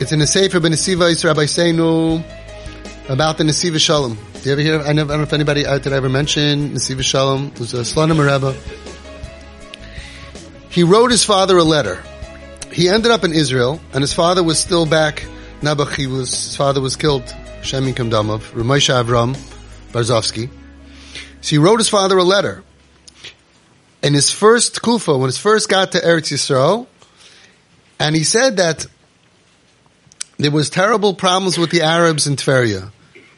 It's in the Sefer B'Nesiva Yisrael Rabbi Seinu about the Nesivas Shalom. Do you ever hear? I, don't know if anybody out I ever mention Nesivas Shalom. Was a Slonim Rebbe. He wrote his father a letter. He ended up in Israel, and his father was still back. Nebuch, he was, his father was killed. Shem Yinkum Damov, Ramosha Avram Barzovsky. So he wrote his father a letter. In his first kufa, when he first got to Eretz Yisrael, and he said that there was terrible problems with the Arabs in Tveria.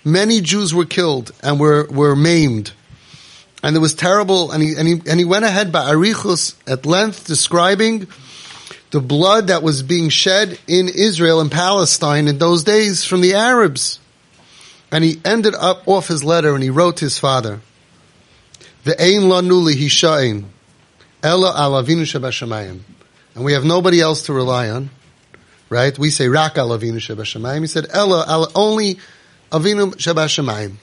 Many Jews were killed and were, were maimed. And there was terrible, and he, and he, and he went ahead by Arichus at length describing the blood that was being shed in Israel and Palestine in those days from the Arabs. And he ended up off his letter and he wrote to his father, the Ein lanuli hishain, ella alavinu shabashamayim. And we have nobody else to rely on, right? We say rak alavinu shabashamayim. He said ella, ella only avinu shabashamayim.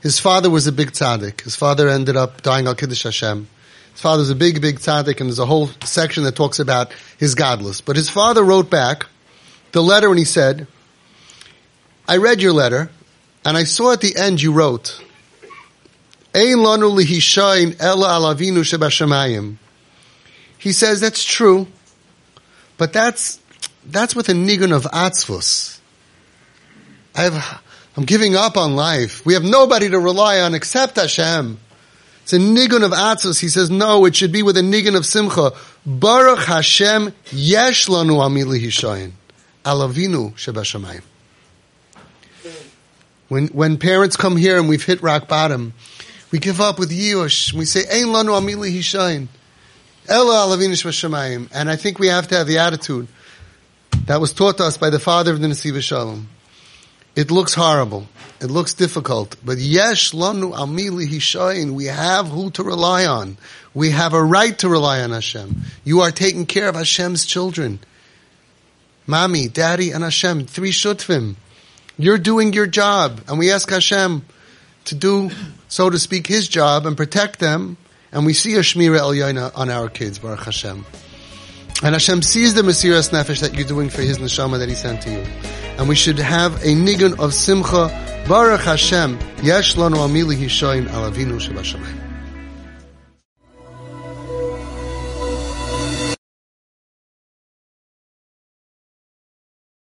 His father was a big tzaddik. His father ended up dying al kiddush Hashem. His father was a big, big tzaddik, and there's a whole section that talks about his gadlus. But his father wrote back the letter and he said, I read your letter, and I saw at the end you wrote, ela alavinu shebashamayim. He says that's true, but that's that's with a nigun of atzvus. I've, I'm giving up on life. We have nobody to rely on except Hashem. It's a nigun of atzvus. He says no, it should be with a nigun of simcha. Baruch Hashem yesh lanu amil lihishain alavinu shebashamayim. When when parents come here and we've hit rock bottom, we give up with Yush. We say, Ein lanu amili hishain. Ella alavinish v'shamayim. And I think we have to have the attitude that was taught to us by the father of the Nesivas Shalom. It looks horrible. It looks difficult. But yesh lanu amili hishain. We have who to rely on. We have a right to rely on Hashem. You are taking care of Hashem's children. Mommy, daddy, and Hashem. Three shutfim. You're doing your job. And we ask Hashem to do, so to speak, his job and protect them. And we see a Shmira El on our kids, Baruch Hashem. And Hashem sees the Mesiras Nefesh that you're doing for his neshama that he sent to you. And we should have a nigun of simcha, Baruch Hashem, Yesh lanu amili hishoin alavinu shabashamayim.